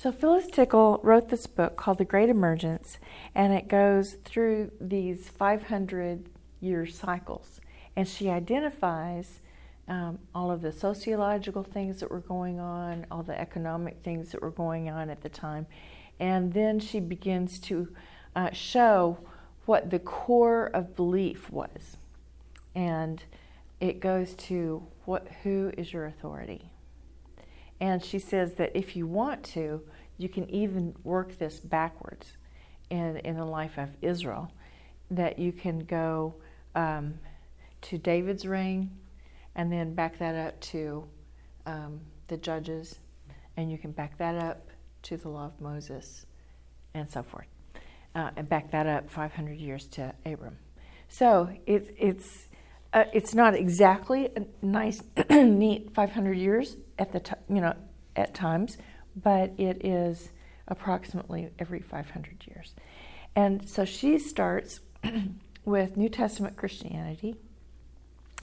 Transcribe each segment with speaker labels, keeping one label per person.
Speaker 1: So Phyllis Tickle wrote this book called The Great Emergence, and it goes through these 500 year cycles. And she identifies um, all of the sociological things that were going on, all the economic things that were going on at the time. And then she begins to uh, show what the core of belief was. And it goes to what, who is your authority? And she says that if you want to, you can even work this backwards in, in the life of Israel, that you can go um, to David's reign and then back that up to um, the judges, and you can back that up to the law of Moses and so forth, uh, and back that up 500 years to Abram. So it, it's uh, it's not exactly a nice, neat 500 years at the t- you know at times, but it is approximately every 500 years. And so she starts with New Testament Christianity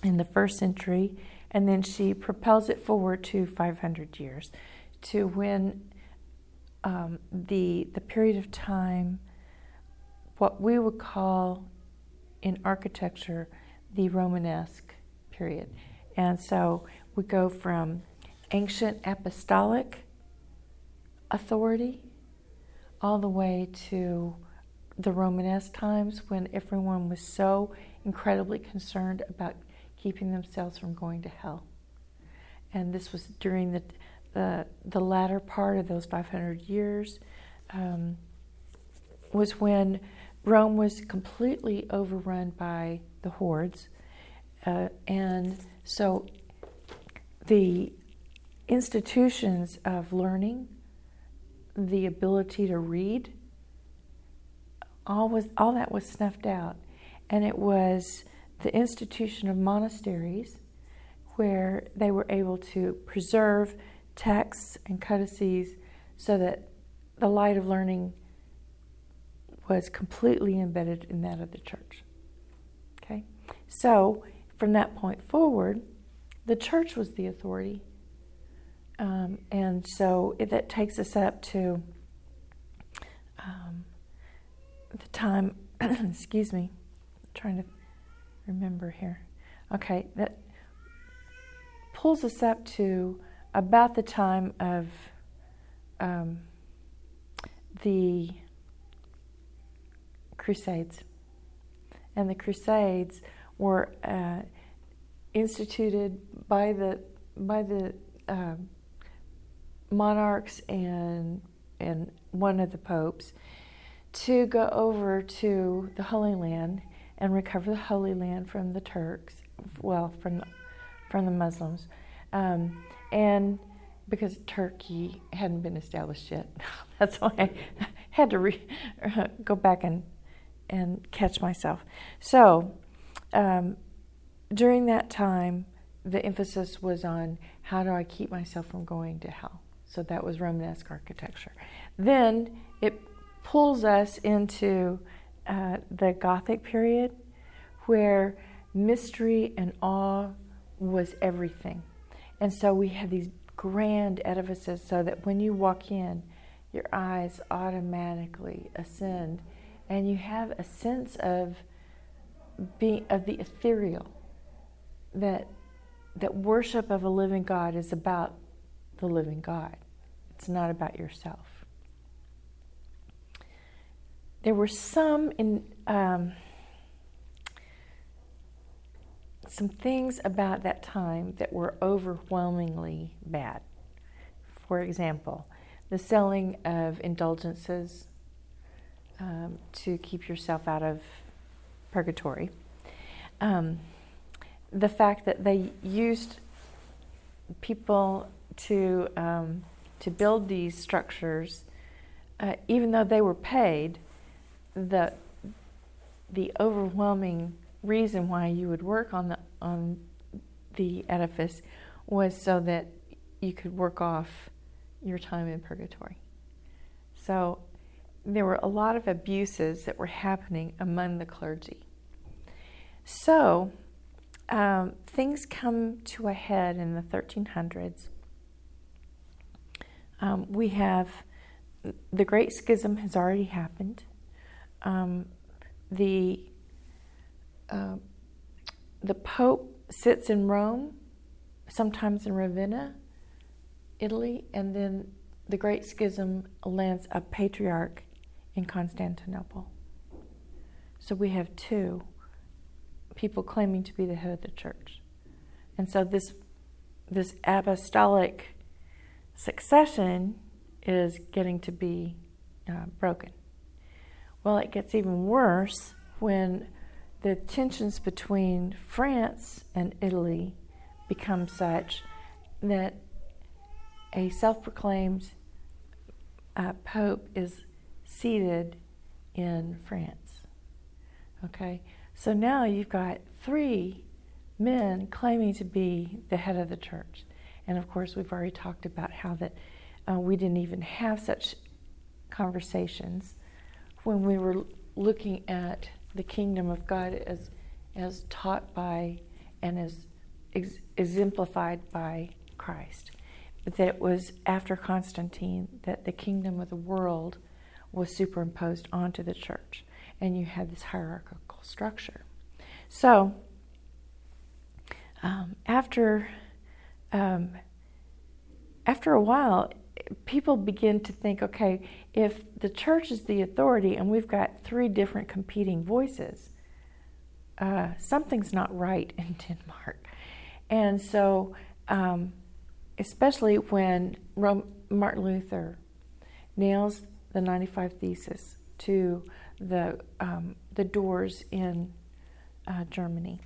Speaker 1: in the first century, and then she propels it forward to 500 years to when um, the, the period of time, what we would call in architecture the Romanesque period. And so we go from ancient apostolic authority all the way to the Romanesque times when everyone was so incredibly concerned about keeping themselves from going to hell. And this was during the, the, the latter part of those 500 years, um, was when Rome was completely overrun by the hordes. Uh, and so the institutions of learning, the ability to read, all was all that was snuffed out, and it was the institution of monasteries where they were able to preserve texts and codices so that the light of learning was completely embedded in that of the church. So from that point forward, the church was the authority um, and so it, that takes us up to um, the time, excuse me, I'm trying to remember here. Okay, that pulls us up to about the time of um, the Crusades. And the Crusades were uh, instituted by the by the um, monarchs and and one of the popes to go over to the Holy Land and recover the Holy Land from the Turks, well, from from the Muslims, um, and because Turkey hadn't been established yet, that's why I had to re- go back and and catch myself. So um, during that time, the emphasis was on how do I keep myself from going to hell. So that was Romanesque architecture. Then it pulls us into uh, the Gothic period where mystery and awe was everything. And so we have these grand edifices so that when you walk in, your eyes automatically ascend and you have a sense of being of the ethereal that that worship of a living God is about the living God. It's not about yourself. There were some in um, some things about that time that were overwhelmingly bad. For example, the selling of indulgences um, to keep yourself out of purgatory. Um, the fact that they used people to um, to build these structures, uh, even though they were paid, the the overwhelming reason why you would work on the on the edifice was so that you could work off your time in purgatory. So there were a lot of abuses that were happening among the clergy. So um, things come to a head in the 1300s. Um, we have the Great Schism has already happened. Um, the uh, the Pope sits in Rome, sometimes in Ravenna, Italy, and then the Great Schism lands a patriarch in Constantinople. So we have two people claiming to be the head of the church. And so this this apostolic succession is getting to be uh, broken. Well, it gets even worse when the tensions between France and Italy become such that a self proclaimed uh, pope is seated in France. Okay, so now you've got three men claiming to be the head of the church. And of course, we've already talked about how that uh, we didn't even have such conversations when we were looking at the kingdom of God as, as taught by and as ex- exemplified by Christ. But that it was after Constantine that the kingdom of the world was superimposed onto the church, and you had this hierarchical structure. So, um, after um, after a while, people begin to think, okay, if the church is the authority and we've got three different competing voices, uh, something's not right in Denmark. And so, um, especially when Rome, Martin Luther nails the 95 Thesis to the, um, the doors in uh, Germany,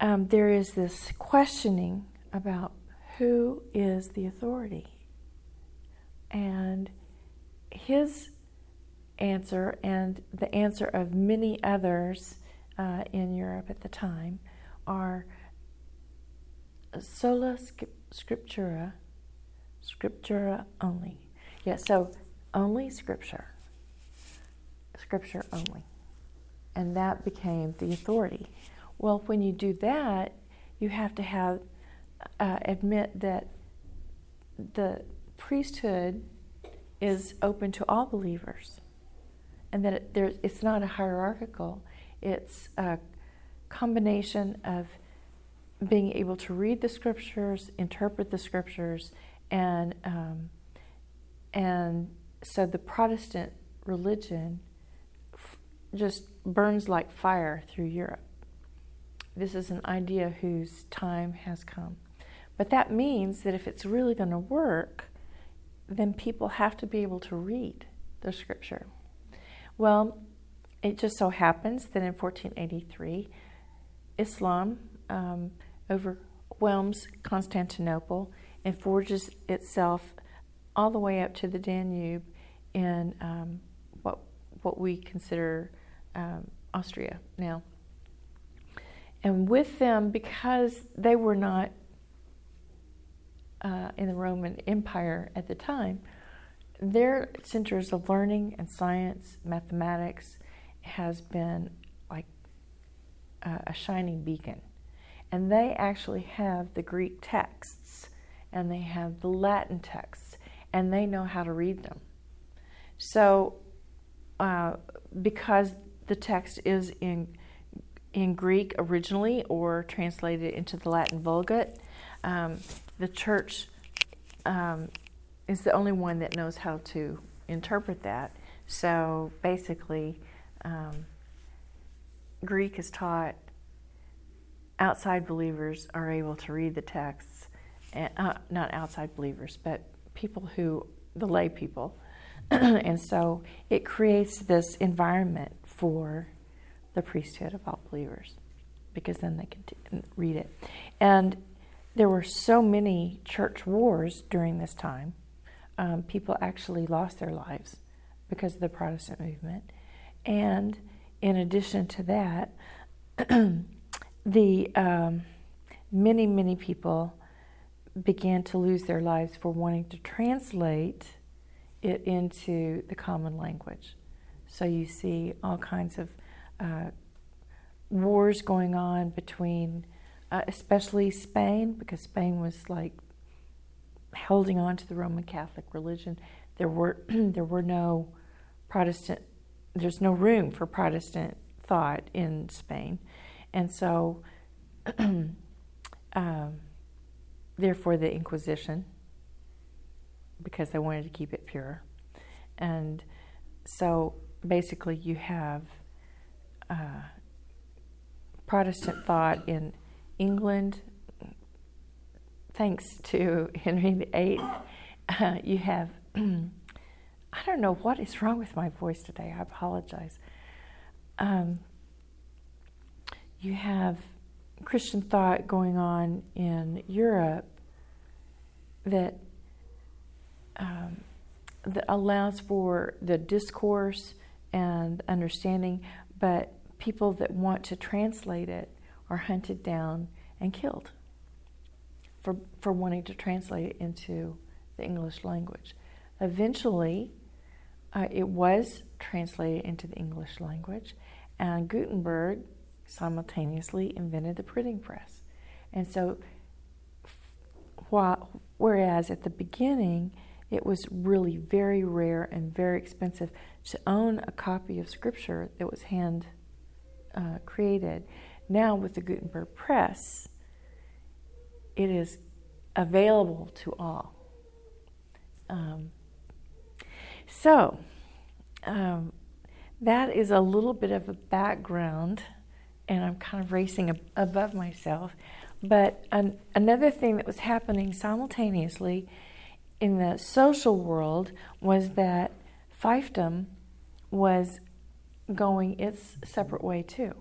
Speaker 1: um, there is this questioning about who is the authority. And his answer, and the answer of many others uh, in Europe at the time, are sola scriptura, scriptura only. Yeah, so only scripture, scripture only. And that became the authority. Well, when you do that, you have to have uh, admit that the priesthood is open to all believers, and that it, there, it's not a hierarchical. It's a combination of being able to read the scriptures, interpret the scriptures, and um, and so the Protestant religion just burns like fire through Europe. This is an idea whose time has come. But that means that if it's really going to work, then people have to be able to read the scripture. Well, it just so happens that in 1483, Islam um, overwhelms Constantinople and forges itself all the way up to the Danube in um, what what we consider um, Austria now. And with them, because they were not uh, in the Roman Empire at the time, their centers of learning and science, mathematics, has been like uh, a shining beacon. And they actually have the Greek texts and they have the Latin texts and they know how to read them. So, uh, because the text is in in Greek originally or translated into the Latin Vulgate, um, the church um, is the only one that knows how to interpret that. So basically, um, Greek is taught. Outside believers are able to read the texts, and, uh, not outside believers, but people who, the lay people. and so it creates this environment for the priesthood of all believers because then they can read it. And there were so many church wars during this time. Um, people actually lost their lives because of the Protestant movement. And in addition to that, the um, many, many people began to lose their lives for wanting to translate it into the common language. So you see all kinds of uh, wars going on between uh, especially Spain, because Spain was like holding on to the Roman Catholic religion. there were there were no Protestant. There's no room for Protestant thought in Spain, and so um, therefore the Inquisition, because they wanted to keep it pure, and so basically you have uh, Protestant thought in England, thanks to Henry VIII. Uh, you have I don't know what is wrong with my voice today. I apologize. Um, you have Christian thought going on in Europe that um, that allows for the discourse and understanding, but people that want to translate it are hunted down and killed for for wanting to translate it into the English language. Eventually, uh, it was translated into the English language, and Gutenberg simultaneously invented the printing press. And so, while, whereas at the beginning it was really very rare and very expensive to own a copy of Scripture that was hand uh, created, now with the Gutenberg press, it is available to all. Um, so, um, that is a little bit of a background, and I'm kind of racing ab- above myself. But an- another thing that was happening simultaneously in the social world was that fiefdom was going its separate way too.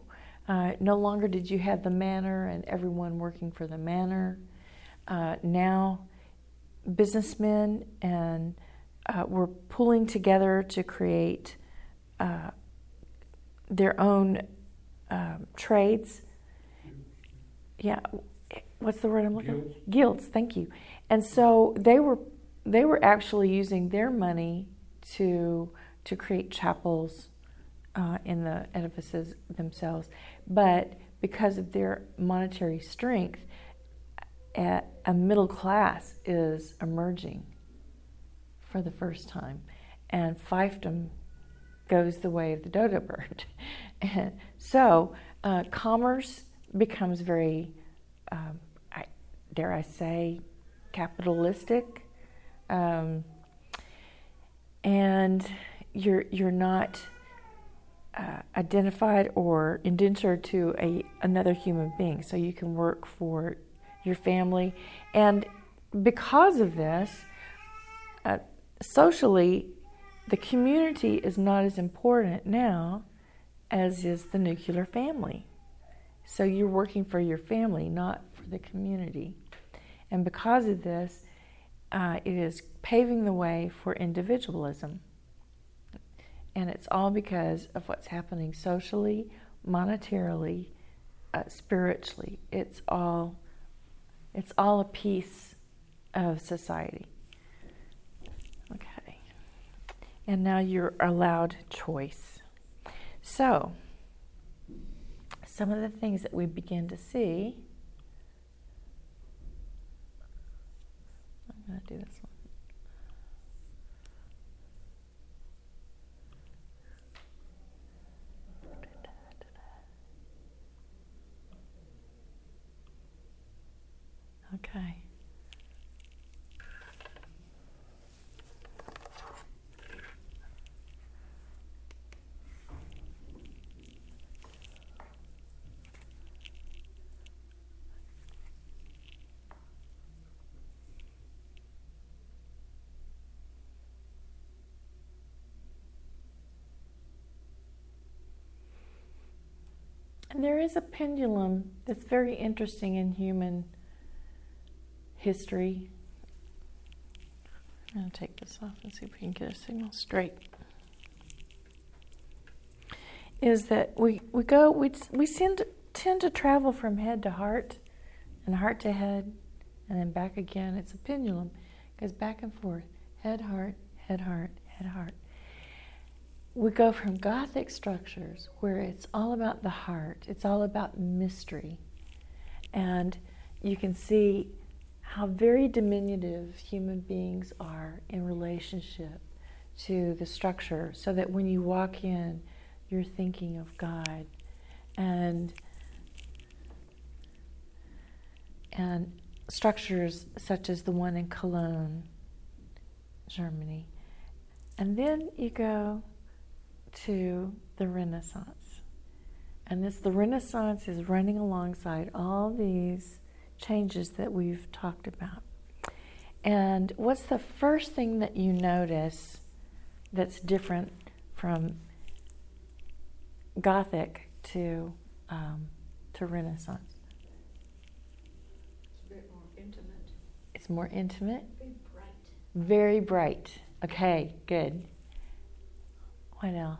Speaker 1: Uh, no longer did you have the manor and everyone working for the manor. Uh, now, businessmen and uh, were pulling together to create uh, their own um, trades. Yeah, what's the word I'm looking?
Speaker 2: Guilds.
Speaker 1: Guilds. Thank you. And so they were they were actually using their money to to create chapels uh, in the edifices themselves, but because of their monetary strength, a, a middle class is emerging for the first time, and fiefdom goes the way of the dodo bird. and so uh, commerce becomes very, um, I, dare I say, capitalistic, um, and you're you're not uh, identified or indentured to a another human being, so you can work for your family, and because of this, uh, socially, the community is not as important now as is the nuclear family. So you're working for your family, not for the community. And because of this, uh, it is paving the way for individualism. And it's all because of what's happening socially, monetarily, uh, spiritually. It's all, it's all a piece of society. Okay. And now you're allowed choice. So, some of the things that we begin to see. Going to do this one. Okay. There is a pendulum that's very interesting in human history. I'm going to take this off and see if we can get a signal straight. Is that we, we go, we, we tend tend to travel from head to heart and heart to head and then back again. It's a pendulum, it goes back and forth head, heart, head, heart, head, heart we go from Gothic structures where it's all about the heart, it's all about mystery. And you can see how very diminutive human beings are in relationship to the structure so that when you walk in, you're thinking of God. And and structures such as the one in Cologne, Germany. And then you go to the Renaissance. And this the Renaissance is running alongside all these changes that we've talked about. And what's the first thing that you notice that's different from Gothic to um, to Renaissance?
Speaker 2: It's a bit more intimate.
Speaker 1: It's more intimate.
Speaker 2: Very bright.
Speaker 1: Very bright. Okay, good. What else?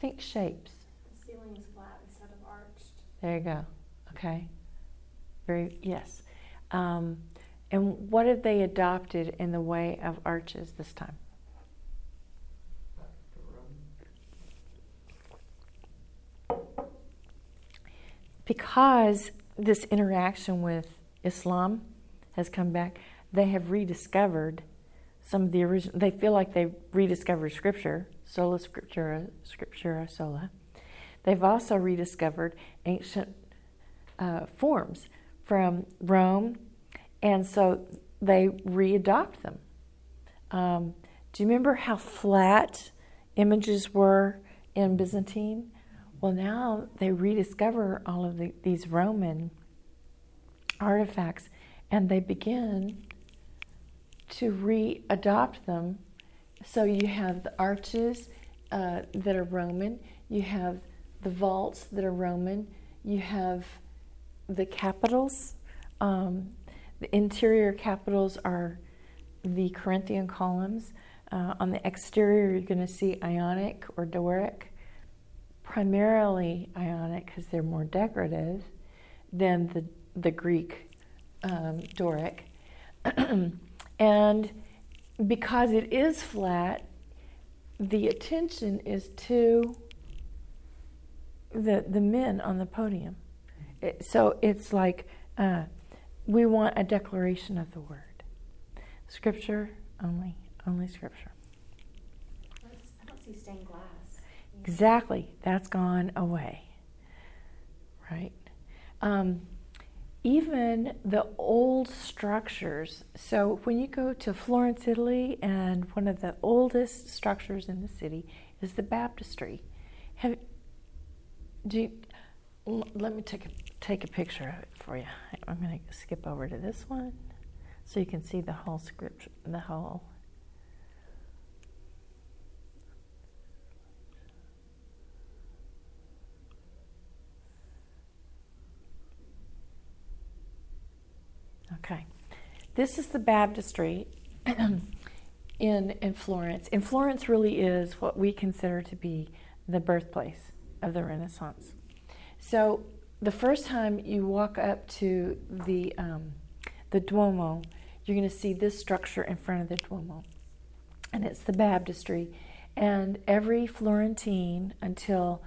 Speaker 1: Think shapes.
Speaker 2: The ceiling is flat instead of arched.
Speaker 1: There you go. Okay. Very yes. Um, and what have they adopted in the way of arches this time? Because this interaction with Islam has come back, they have rediscovered some of the original. They feel like they've rediscovered Scripture, sola scriptura, scriptura sola. They've also rediscovered ancient uh, forms from Rome, and so they readopt them. Um, do you remember how flat images were in Byzantine? Well, now they rediscover all of the, these Roman artifacts and they begin to re-adopt them. So you have the arches uh, that are Roman, you have the vaults that are Roman, you have the capitals. Um, the interior capitals are the Corinthian columns. Uh, on the exterior, you're going to see Ionic or Doric, primarily Ionic because they're more decorative than the, the Greek um, Doric. and because it is flat, the attention is to the, the men on the podium. It, so it's like uh, we want a declaration of the word. Scripture only, only scripture.
Speaker 2: I don't see stained glass.
Speaker 1: Exactly, that's gone away. Right? Um, even the old structures. So when you go to Florence, Italy, and one of the oldest structures in the city is the baptistry. Have, do you, let me take a, take a picture of it for you. I'm going to skip over to this one so you can see the whole script, the whole. Okay, this is the baptistry in in Florence. And Florence really is what we consider to be the birthplace of the Renaissance. So the first time you walk up to the um, the Duomo, you're going to see this structure in front of the Duomo, and it's the baptistry. And every Florentine, until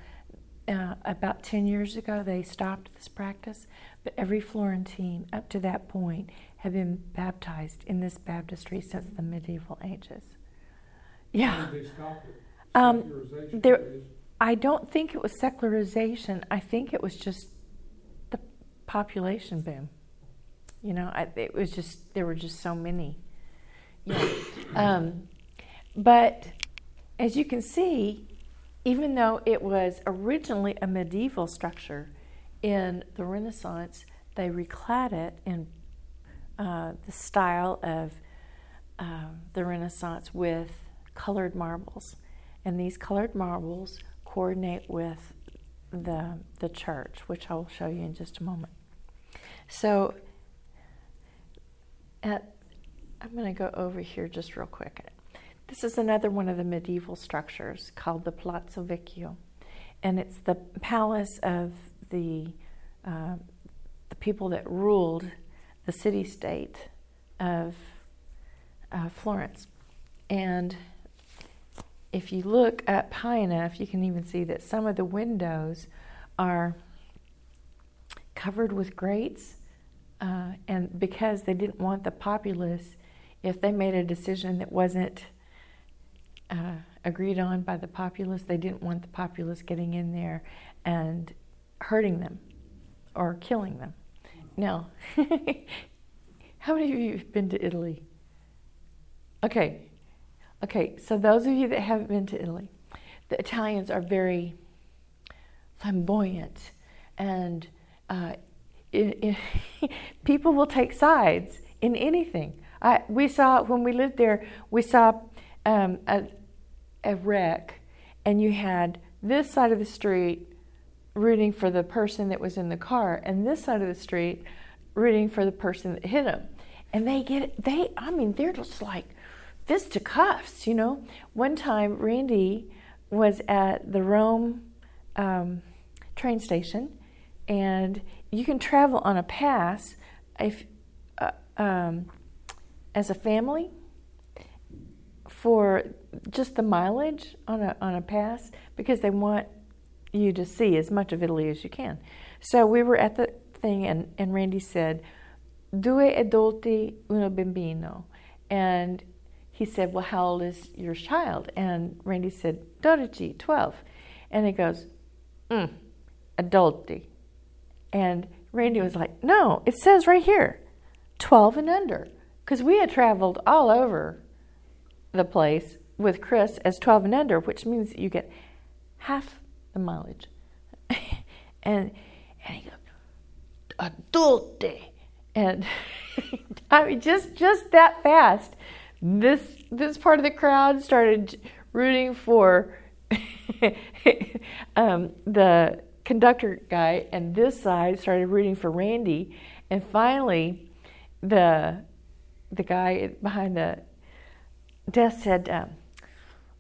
Speaker 1: uh, about 10 years ago, they stopped this practice, but every Florentine up to that point had been baptized in this baptistry since the medieval ages. Yeah. Um, there, I don't think it was secularization. I think it was just the population boom. You know, I, it was just there were just so many. Yeah. Um, but as you can see, even though it was originally a medieval structure, in the Renaissance they reclad it in uh, the style of uh, the Renaissance with colored marbles, and these colored marbles coordinate with the, the church, which I will show you in just a moment. So, at, I'm going to go over here just real quick. This is another one of the medieval structures called the Palazzo Vecchio, and it's the palace of the uh, the people that ruled the city-state of uh, Florence, and if you look up high enough, you can even see that some of the windows are covered with grates uh, and because they didn't want the populace, if they made a decision that wasn't uh, agreed on by the populace, they didn't want the populace getting in there and hurting them or killing them. Now, how many of you have been to Italy? Okay, okay, so those of you that haven't been to Italy, the Italians are very flamboyant and uh, it, it, people will take sides in anything. I, we saw when we lived there, we saw um, a, a wreck, and you had this side of the street rooting for the person that was in the car, and this side of the street rooting for the person that hit him. And they get they, I mean, they're just like fist to cuffs you know. One time, Randy was at the Rome um, train station, and you can travel on a pass if uh, um, as a family for just the mileage on a on a pass because they want you to see as much of Italy as you can. So we were at the thing, and, and Randy said, "Due adulti, uno bambino," and he said, "Well, how old is your child?" And Randy said, "Dodici, 12. and he goes, mm, "Adulti," and Randy was like, "No, it says right here, 12 and under," because we had traveled all over the place with Chris as 12 and under, which means you get half the mileage. and and he goes, adulte. And I mean just just that fast. This this part of the crowd started rooting for um, the conductor guy, and this side started rooting for Randy. And finally, the the guy behind the desk said, um,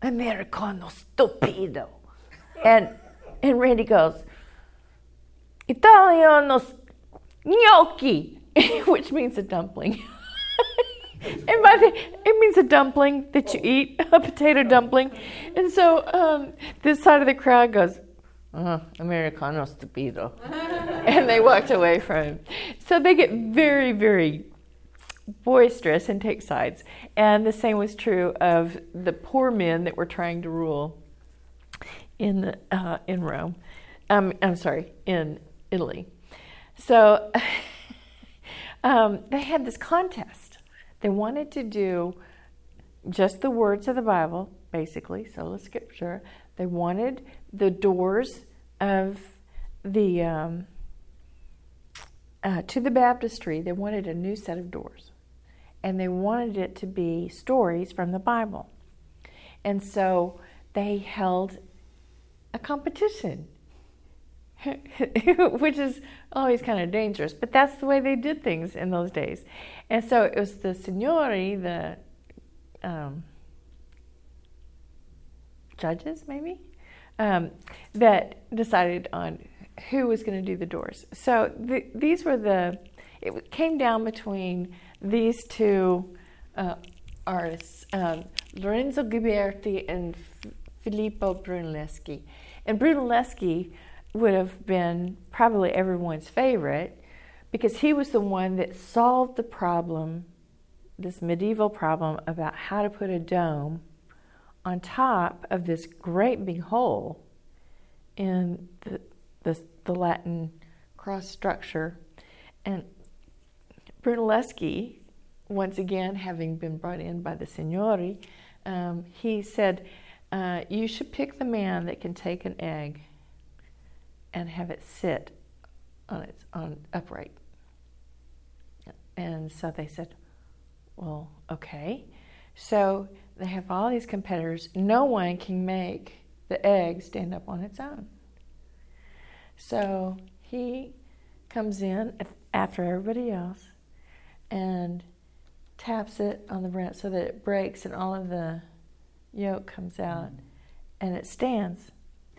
Speaker 1: "Americano stupido," and and Randy goes, Italiano gnocchi, which means a dumpling. and by the it means a dumpling that you eat, a potato dumpling. And so um, this side of the crowd goes, uh, Americano stupido. and they walked away from him. So they get very, very boisterous and take sides. And the same was true of the poor men that were trying to rule in uh, in Rome. Um, I'm sorry, in Italy. So um, they had this contest. They wanted to do just the words of the Bible, basically, sola scriptura. They wanted the doors of the um, uh, to the baptistry. They wanted a new set of doors, and they wanted it to be stories from the Bible. And so they held a competition, which is always kind of dangerous, but that's the way they did things in those days. And so it was the signori, the um, judges, maybe, um, that decided on who was going to do the doors. So the, these were the, it came down between these two uh, artists, um, Lorenzo Ghiberti and Filippo Brunelleschi. And Brunelleschi would have been probably everyone's favorite because he was the one that solved the problem, this medieval problem about how to put a dome on top of this great big hole in the, the, the Latin cross structure. And Brunelleschi, once again, having been brought in by the Signori, um, he said, uh, you should pick the man that can take an egg and have it sit on its on upright. And so they said, "Well, okay." So they have all these competitors. No one can make the egg stand up on its own. So he comes in after everybody else and taps it on the branch so that it breaks and all of the yolk comes out and it stands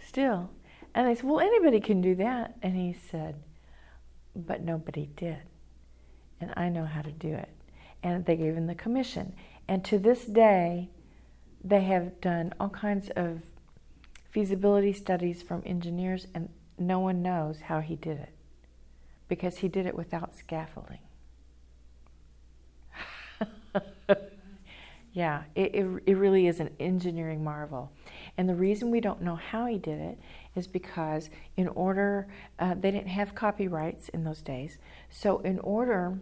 Speaker 1: still. And they said, Well, anybody can do that. And he said, But nobody did. And I know how to do it. And they gave him the commission. And to this day, they have done all kinds of feasibility studies from engineers, and no one knows how he did it because he did it without scaffolding. Yeah, it, it, it really is an engineering marvel. And the reason we don't know how he did it is because, in order, uh, they didn't have copyrights in those days. So, in order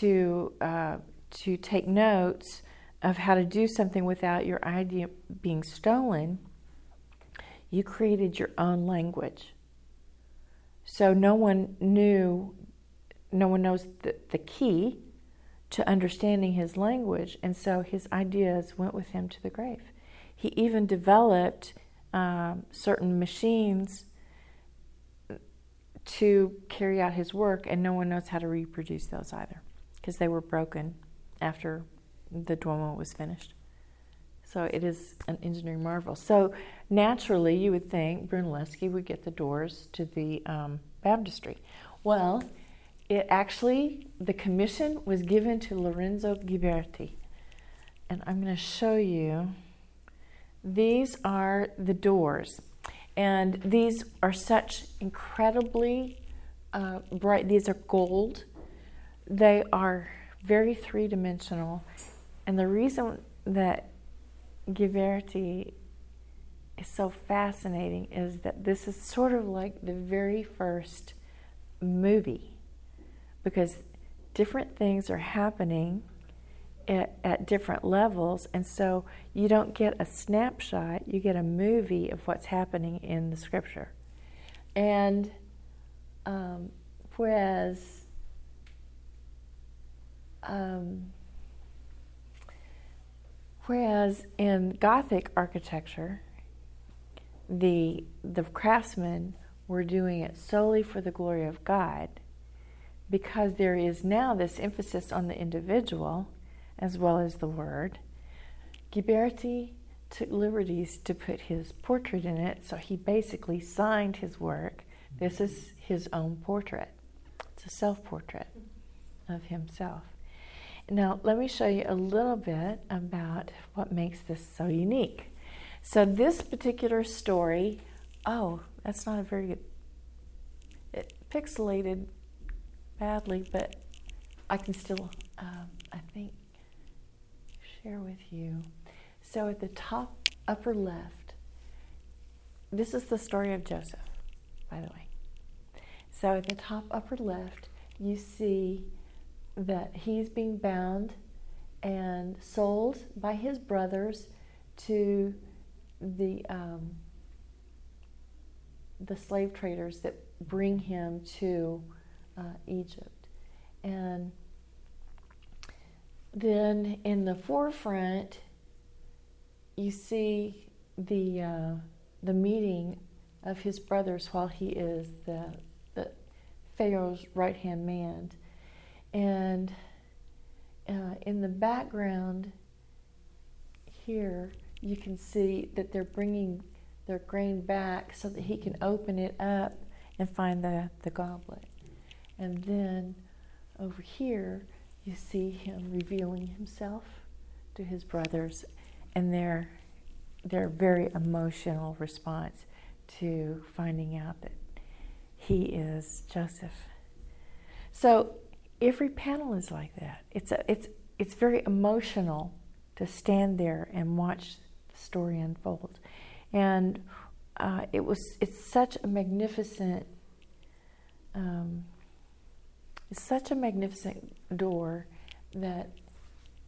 Speaker 1: to, uh, to take notes of how to do something without your idea being stolen, you created your own language. So, no one knew, no one knows the, the key to understanding his language, and so his ideas went with him to the grave. He even developed um, certain machines to carry out his work, and no one knows how to reproduce those either because they were broken after the Duomo was finished. So it is an engineering marvel. So naturally, you would think Brunelleschi would get the doors to the um, baptistry. Well, it actually, the commission was given to Lorenzo Ghiberti. And I'm going to show you. These are the doors. And these are such incredibly uh, bright, these are gold. They are very three dimensional. And the reason that Ghiberti is so fascinating is that this is sort of like the very first movie because different things are happening at, at, different levels, and so you don't get a snapshot, you get a movie of what's happening in the scripture. And um, whereas um, whereas in Gothic architecture, the the craftsmen were doing it solely for the glory of God because there is now this emphasis on the individual as well as the word. Ghiberti took liberties to put his portrait in it, so he basically signed his work. This is his own portrait. It's a self portrait of himself. Now, let me show you a little bit about what makes this so unique. So, this particular story, oh, that's not a very good, it pixelated badly, but I can still, um, I think, share with you. So at the top upper left, this is the story of Joseph, by the way. So at the top upper left, you see that he's being bound and sold by his brothers to the um, the slave traders that bring him to uh, Egypt. And then in the forefront, you see the, uh, the meeting of his brothers while he is the, the Pharaoh's right hand man. And uh, in the background here, you can see that they're bringing their grain back so that he can open it up and find the, the goblet. And then over here, you see him revealing himself to his brothers and their, their very emotional response to finding out that he is Joseph. So every panel is like that. It's, a, it's, it's very emotional to stand there and watch the story unfold. And uh, it was, it's such a magnificent um, such a magnificent door that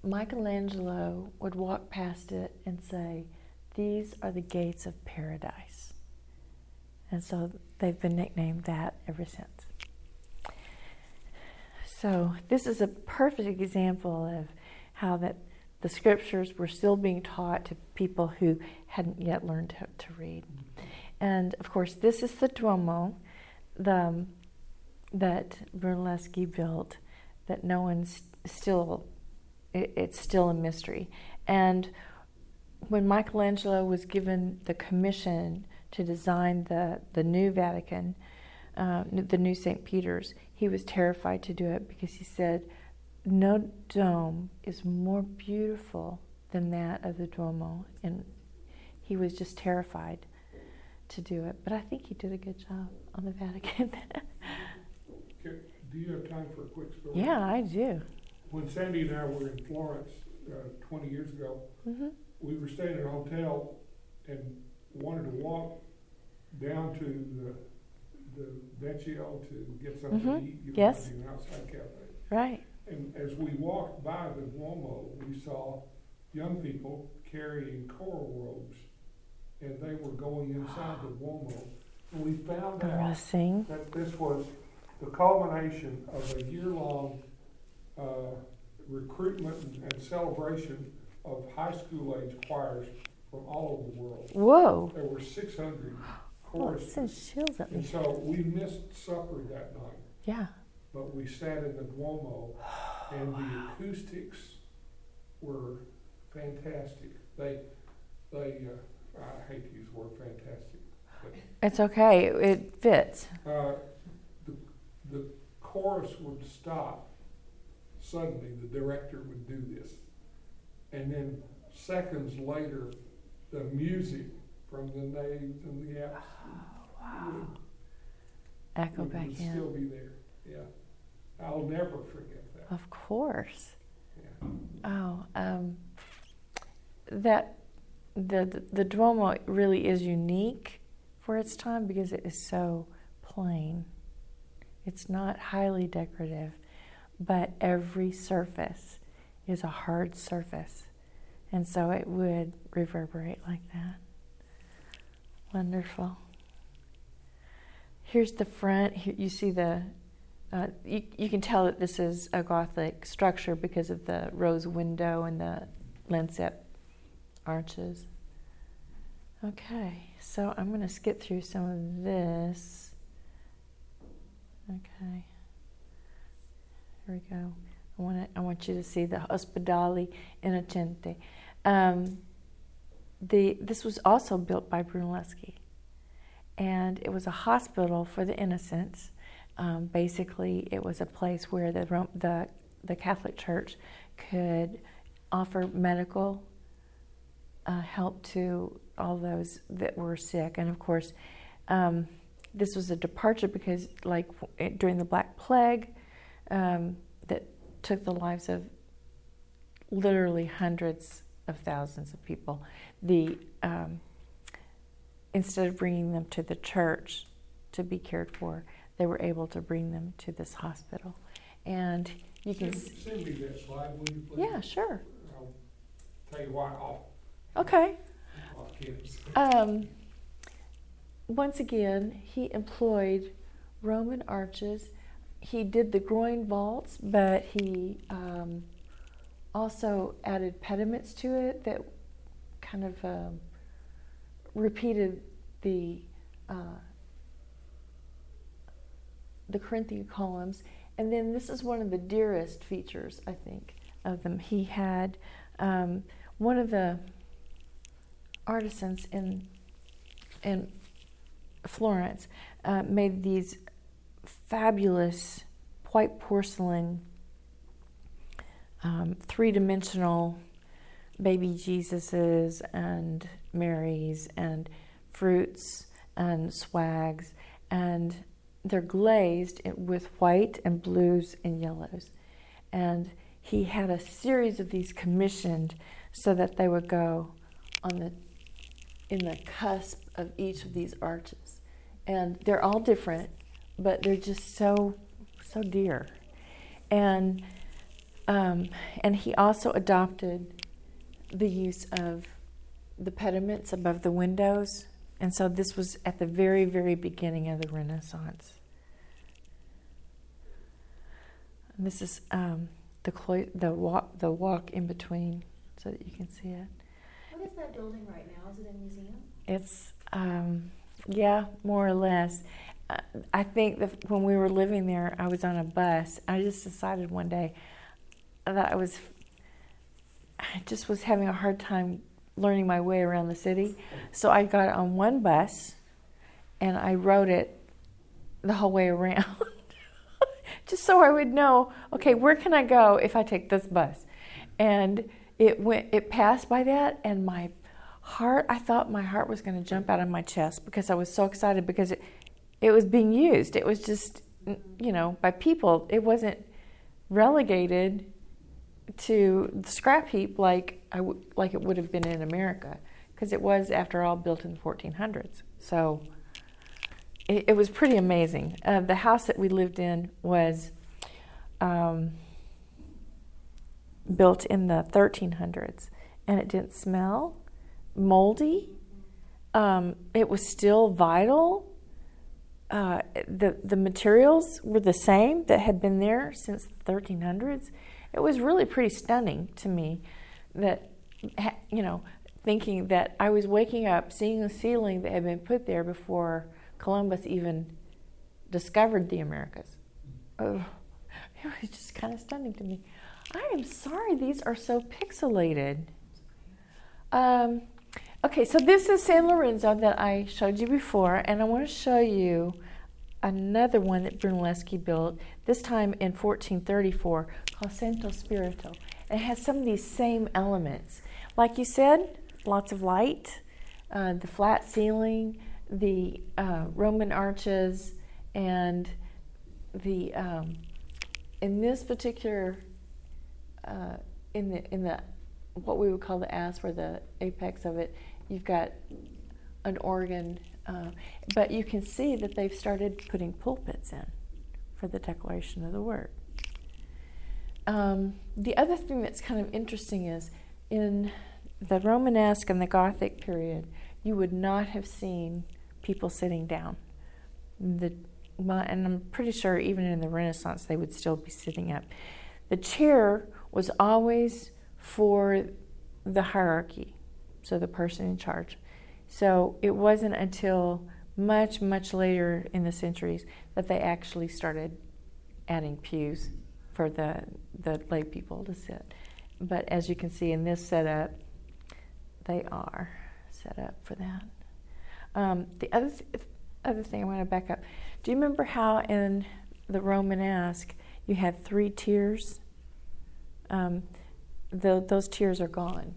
Speaker 1: Michelangelo would walk past it and say, These are the gates of paradise. And so they've been nicknamed that ever since. So this is a perfect example of how that the scriptures were still being taught to people who hadn't yet learned to, to read. And of course, this is the Duomo. The um, that Brunelleschi built that no one's still, it, it's still a mystery. And when Michelangelo was given the commission to design the, the new Vatican, uh, the new St. Peter's, he was terrified to do it because he said, No dome is more beautiful than that of the Duomo. And he was just terrified to do it. But I think he did a good job on the Vatican.
Speaker 3: Do you have time for a quick story?
Speaker 1: Yeah, I do.
Speaker 3: When Sandy and I were in Florence uh, twenty years ago.
Speaker 1: hmm
Speaker 3: We were staying at a hotel and wanted to walk down to the, the Vecchio to get something to
Speaker 1: Mhm.
Speaker 3: eat. you know,
Speaker 1: Yes.
Speaker 3: An outside cafe.
Speaker 1: Right.
Speaker 3: And as we walked by the Duomo, we saw young people carrying choral robes. And they were going inside the Duomo. And we found out that this was the culmination of a year-long uh, recruitment and celebration of high school age choirs from all over the world.
Speaker 1: Whoa.
Speaker 3: There were six hundred
Speaker 1: Oh, it
Speaker 3: choruses.
Speaker 1: sends chills
Speaker 3: And so we missed supper that night,
Speaker 1: Yeah.
Speaker 3: but we sat in the Duomo and the acoustics were fantastic. They, they, uh, I hate to use the word fantastic,
Speaker 1: It's okay. It fits.
Speaker 3: Uh, the chorus would stop. Suddenly, the director would do this. And then seconds later, the music from the naves and the apse would,
Speaker 1: Echo
Speaker 3: would,
Speaker 1: back
Speaker 3: would still be there. Yeah. I'll never forget that.
Speaker 1: Of course.
Speaker 3: Yeah.
Speaker 1: Oh, um, that the, the the Duomo really is unique for its time because it is so plain. It's not highly decorative, but every surface is a hard surface, and so it would reverberate like that. Wonderful. Here's the front. Here you see the uh, you, you can tell that this is a Gothic structure because of the rose window and the lancet arches. Okay, so I'm going to skip through some of this. Okay, here we go. I want to, I want you to see the Ospedali Innocente. Um, the this was also built by Brunelleschi, and it was a hospital for the innocents. Um, basically, it was a place where the, the the Catholic Church could offer medical uh, help to all those that were sick, and of course, um, this was a departure because, like during the Black Plague, um, that took the lives of literally hundreds of thousands of people. The um, instead of bringing them to the church to be cared for, they were able to bring them to this hospital. And you can,
Speaker 3: Send, send me that slide, will you please?
Speaker 1: yeah, sure.
Speaker 3: I'll tell you why, off,
Speaker 1: Okay.
Speaker 3: off.
Speaker 1: Um, once again, he employed Roman arches. He did the groin vaults, but he um, also added pediments to it that kind of um, repeated the uh, the Corinthian columns. And then this is one of the dearest features, I think, of them. He had um, one of the artisans in in Florence uh, made these fabulous white porcelain um, three-dimensional baby Jesuses and Marys and fruits and swags and they're glazed with white and blues and yellows and he had a series of these commissioned so that they would go on the in the cusp of each of these arches. And they're all different, but they're just so so dear. And um, and he also adopted the use of the pediments above the windows. And so this was at the very, very beginning of the Renaissance. And this is um, the clo- the walk the walk in between, so that you can see it.
Speaker 2: What is that building right now? Is it a museum?
Speaker 1: It's um, yeah, more or less. Uh, I think that when we were living there, I was on a bus. I just decided one day that I was, I just was having a hard time learning my way around the city. So I got on one bus, and I rode it the whole way around, just so I would know, okay, where can I go if I take this bus? And it went, it passed by that, and my heart, I thought my heart was going to jump out of my chest because I was so excited because it, it was being used. It was just, you know, by people. It wasn't relegated to the scrap heap like I w- like it would have been in America because it was, after all, built in the 1400s. So it, it was pretty amazing. Uh, the house that we lived in was um, built in the 1300s, and it didn't smell moldy. Um, it was still vital. Uh, the the materials were the same that had been there since the 1300s. It was really pretty stunning to me that you know thinking that I was waking up seeing a ceiling that had been put there before Columbus even discovered the Americas. Oh, it was just kind of stunning to me. I am sorry these are so pixelated. Um, okay, so this is San Lorenzo that I showed you before, and I want to show you another one that Brunelleschi built, this time in 1434, called Santo Spirito. It has some of these same elements. Like you said, lots of light, uh, the flat ceiling, the uh, Roman arches, and the um, in this particular uh, in the in the what we would call the apse or the apex of it, you've got an organ, uh, but you can see that they've started putting pulpits in for the declaration of the word. Um, the other thing that's kind of interesting is in the Romanesque and the Gothic period, you would not have seen people sitting down. The, and I'm pretty sure even in the Renaissance they would still be sitting up. The chair was always for the hierarchy, so the person in charge. So it wasn't until much, much later in the centuries that they actually started adding pews for the, the lay people to sit. But as you can see in this setup, they are set up for that. Um, the other th- other thing I want to back up. Do you remember how in the Romanesque you had three tiers? Um, the, those tiers are gone,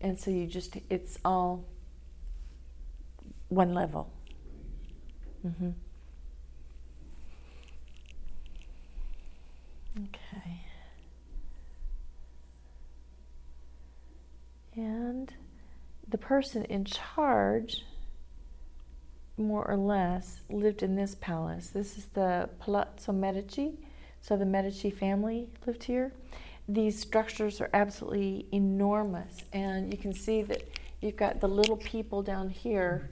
Speaker 1: and so you just it's all one level. Mm-hmm. Okay. And the person in charge, more or less, lived in this palace. This is the Palazzo Medici. So the Medici family lived here. These structures are absolutely enormous, and you can see that you've got the little people down here,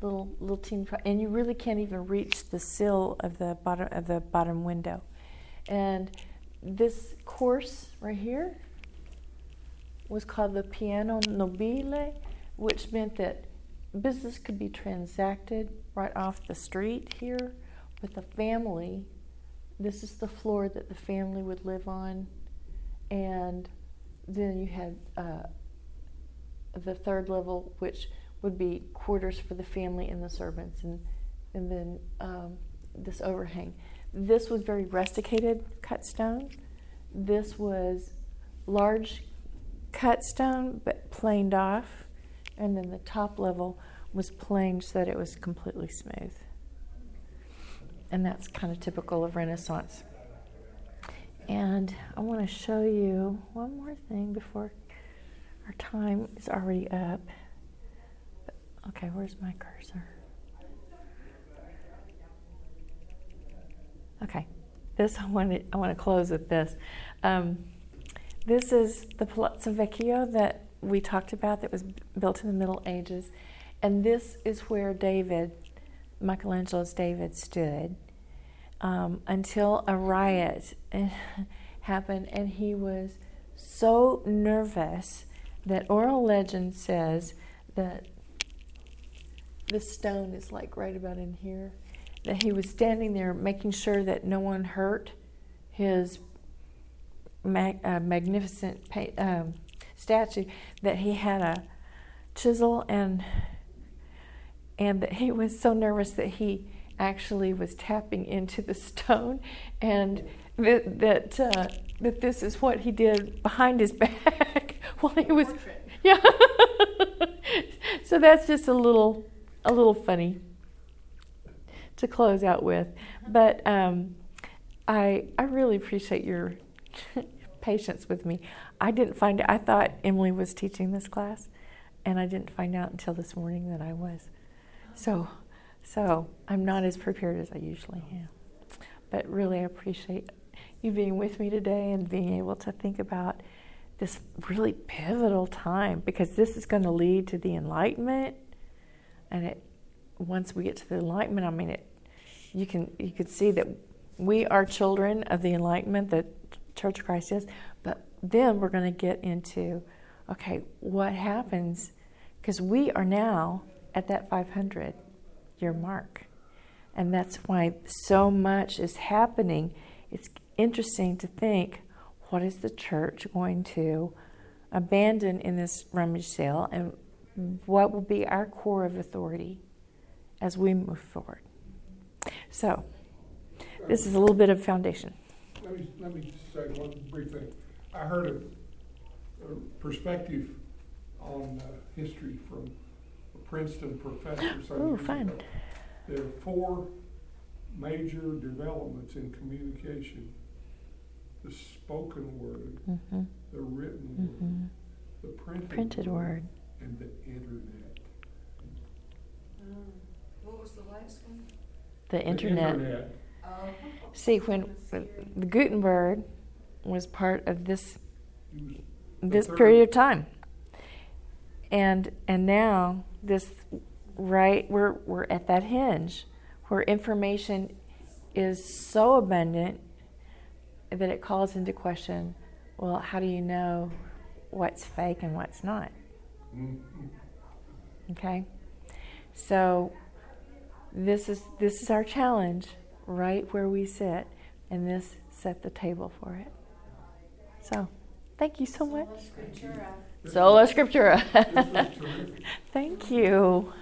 Speaker 1: little little team, and you really can't even reach the sill of the bottom of the bottom window. And this course right here was called the Piano Nobile, which meant that business could be transacted right off the street here with the family. This is the floor that the family would live on, and then you had uh, the third level, which would be quarters for the family and the servants, and and then um, this overhang. This was very rusticated cut stone. This was large cut stone but planed off, and then the top level was planed so that it was completely smooth. And that's kind of typical of Renaissance. And I want to show you one more thing before our time is already up. Okay, where's my cursor? Okay, this I want to I want to close with this. Um, this is the Palazzo Vecchio that we talked about that was built in the Middle Ages. And this is where David, Michelangelo's David, stood um, until a riot happened and he was so nervous that oral legend says that the stone is like right about in here. That he was standing there making sure that no one hurt his mag, uh, magnificent um, statue that he had a chisel and and that he was so nervous that he actually was tapping into the stone and that that, uh, that this is what he did behind his back while he was
Speaker 2: Portrait.
Speaker 1: yeah so that's just a little a little funny to close out with but um, I I really appreciate your patience with me. I didn't find I thought Emily was teaching this class, and I didn't find out until this morning that I was. So, so I'm not as prepared as I usually am. But really, I appreciate you being with me today and being able to think about this really pivotal time because this is going to lead to the enlightenment. And it once we get to the enlightenment i mean it you can you can see that we are children of the enlightenment that church of christ is. But then we're going to get into okay what happens? Because we are now at that 500 year mark and that's why so much is happening it's interesting to think what is the church going to abandon in this rummage sale and what will be our core of authority as we move forward. So, this is a little bit of foundation.
Speaker 3: Let me, let me say one brief thing. I heard a, a perspective on uh, history from Princeton professor. some
Speaker 1: Ooh, fun.
Speaker 3: ago. There are four major developments in communication the spoken word,
Speaker 1: hmm
Speaker 3: the written
Speaker 1: hmm
Speaker 3: word, the printed,
Speaker 1: Printed word.
Speaker 3: and the internet.
Speaker 4: Mm. What was the last one?
Speaker 1: The
Speaker 3: The
Speaker 1: internet.
Speaker 3: internet.
Speaker 4: Oh.
Speaker 1: See, when the Gutenberg was part of this
Speaker 3: It was The
Speaker 1: this
Speaker 3: third.
Speaker 1: period of time. And and now this right we're we're at that hinge where information is so abundant that it calls into question, well, how do you know what's fake and what's not?
Speaker 3: Mhm.
Speaker 1: Okay? So this is this is our challenge right where we sit and this set the table for it. So, thank you so much.
Speaker 2: Sola Scriptura.
Speaker 3: This
Speaker 1: Sola
Speaker 3: was-
Speaker 1: Scriptura.
Speaker 3: This was terrific.
Speaker 1: Thank you.